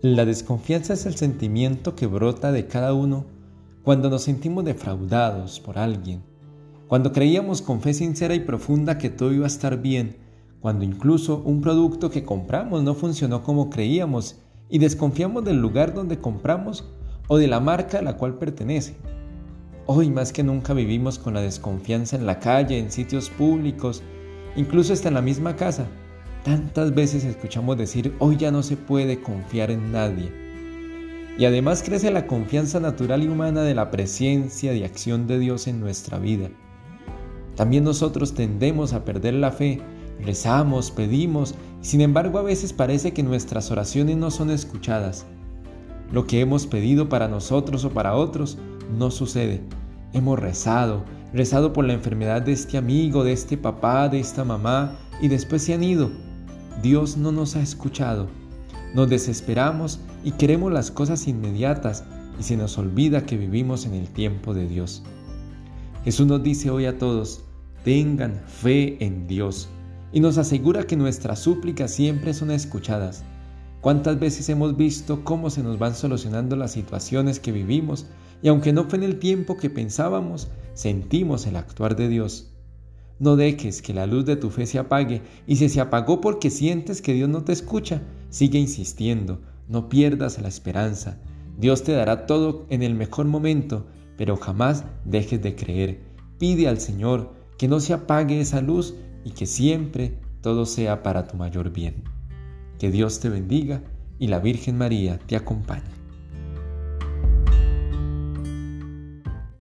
La desconfianza es el sentimiento que brota de cada uno cuando nos sentimos defraudados por alguien, cuando creíamos con fe sincera y profunda que todo iba a estar bien, cuando incluso un producto que compramos no funcionó como creíamos y desconfiamos del lugar donde compramos o de la marca a la cual pertenece. Hoy más que nunca vivimos con la desconfianza en la calle, en sitios públicos, incluso hasta en la misma casa. Tantas veces escuchamos decir, hoy ya no se puede confiar en nadie. Y además crece la confianza natural y humana de la presencia y acción de Dios en nuestra vida. También nosotros tendemos a perder la fe, rezamos, pedimos, y sin embargo a veces parece que nuestras oraciones no son escuchadas. Lo que hemos pedido para nosotros o para otros no sucede. Hemos rezado, rezado por la enfermedad de este amigo, de este papá, de esta mamá, y después se han ido. Dios no nos ha escuchado. Nos desesperamos y queremos las cosas inmediatas y se nos olvida que vivimos en el tiempo de Dios. Jesús nos dice hoy a todos, tengan fe en Dios y nos asegura que nuestras súplicas siempre son escuchadas. ¿Cuántas veces hemos visto cómo se nos van solucionando las situaciones que vivimos y aunque no fue en el tiempo que pensábamos, sentimos el actuar de Dios? No dejes que la luz de tu fe se apague y si se apagó porque sientes que Dios no te escucha, sigue insistiendo, no pierdas la esperanza. Dios te dará todo en el mejor momento, pero jamás dejes de creer. Pide al Señor que no se apague esa luz y que siempre todo sea para tu mayor bien. Que Dios te bendiga y la Virgen María te acompañe.